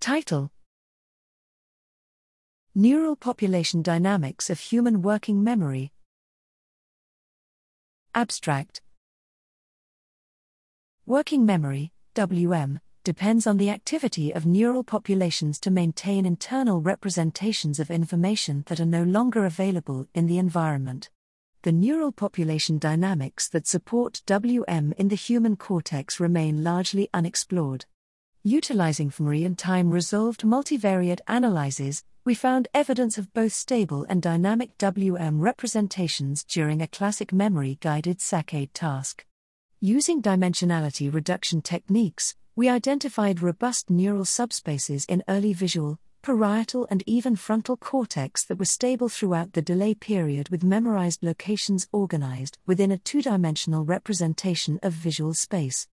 Title Neural Population Dynamics of Human Working Memory. Abstract Working memory, WM, depends on the activity of neural populations to maintain internal representations of information that are no longer available in the environment. The neural population dynamics that support WM in the human cortex remain largely unexplored. Utilizing fMRI and time resolved multivariate analyses, we found evidence of both stable and dynamic WM representations during a classic memory guided saccade task. Using dimensionality reduction techniques, we identified robust neural subspaces in early visual, parietal, and even frontal cortex that were stable throughout the delay period with memorized locations organized within a two dimensional representation of visual space.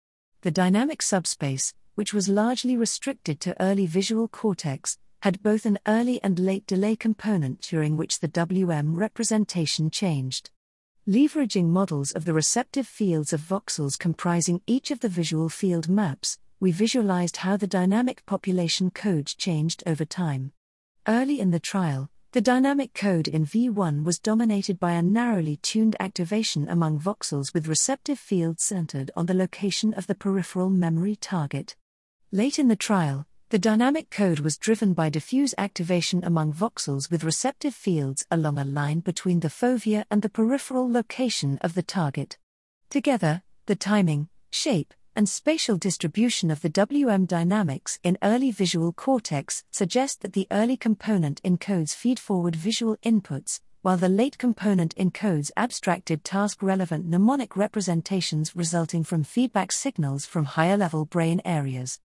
The dynamic subspace, which was largely restricted to early visual cortex, had both an early and late delay component during which the WM representation changed. Leveraging models of the receptive fields of voxels comprising each of the visual field maps, we visualized how the dynamic population code changed over time. Early in the trial, the dynamic code in V1 was dominated by a narrowly tuned activation among voxels with receptive fields centered on the location of the peripheral memory target. Late in the trial, the dynamic code was driven by diffuse activation among voxels with receptive fields along a line between the fovea and the peripheral location of the target. Together, the timing, shape, and spatial distribution of the WM dynamics in early visual cortex suggest that the early component encodes feedforward visual inputs, while the late component encodes abstracted task relevant mnemonic representations resulting from feedback signals from higher level brain areas.